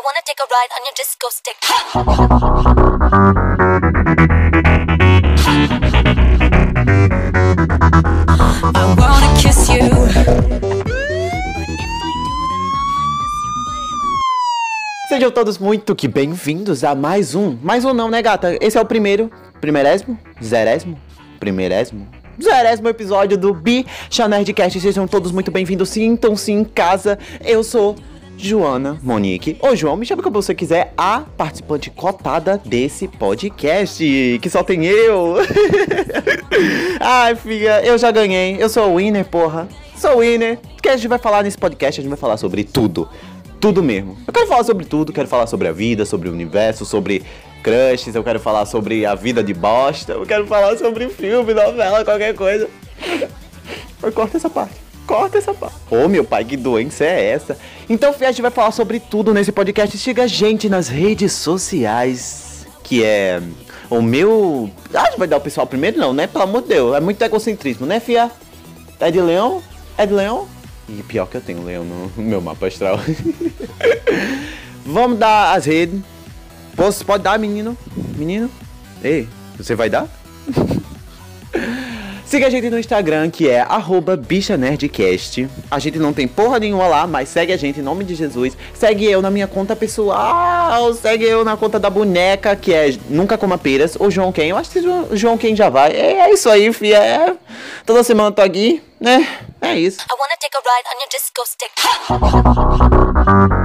I wanna take a ride on your disco stick. I wanna kiss you. Sejam todos muito que bem-vindos a mais um. Mais um não, né, gata? Esse é o primeiro. Primeirésimo? Zerésimo? Primeirésimo? Zerésimo episódio do Bicha Nerdcast. Sejam todos muito bem-vindos. Sintam-se em casa. Eu sou Joana Monique. Ô, João, me chama como você quiser. A participante cotada desse podcast. Que só tem eu. Ai, filha, eu já ganhei. Eu sou o winner, porra. Sou o winner. O que a gente vai falar nesse podcast? A gente vai falar sobre tudo. Tudo mesmo. Eu quero falar sobre tudo, quero falar sobre a vida, sobre o universo, sobre crushes, eu quero falar sobre a vida de bosta, eu quero falar sobre filme, novela, qualquer coisa. Mas corta essa parte. Corta essa parte. Ô meu pai, que doença é essa? Então, a gente vai falar sobre tudo nesse podcast. Chega gente nas redes sociais, que é o meu. Ah, vai dar o pessoal primeiro, não, né? Pelo amor de Deus, é muito egocentrismo, né, Fia? É de leão? É de leão? E pior que eu tenho leão no meu mapa astral. Vamos dar as redes. Pode dar, menino? Menino? Ei, você vai dar? Siga a gente no Instagram, que é arroba bichanerdcast. A gente não tem porra nenhuma lá, mas segue a gente em nome de Jesus. Segue eu na minha conta pessoal. Segue eu na conta da boneca, que é Nunca Coma Peras. Ou João Quem. Eu acho que o João Quem já vai. É, é isso aí, fia. É. Toda semana eu tô aqui, né? É isso. I wanna take a ride on your disco stick.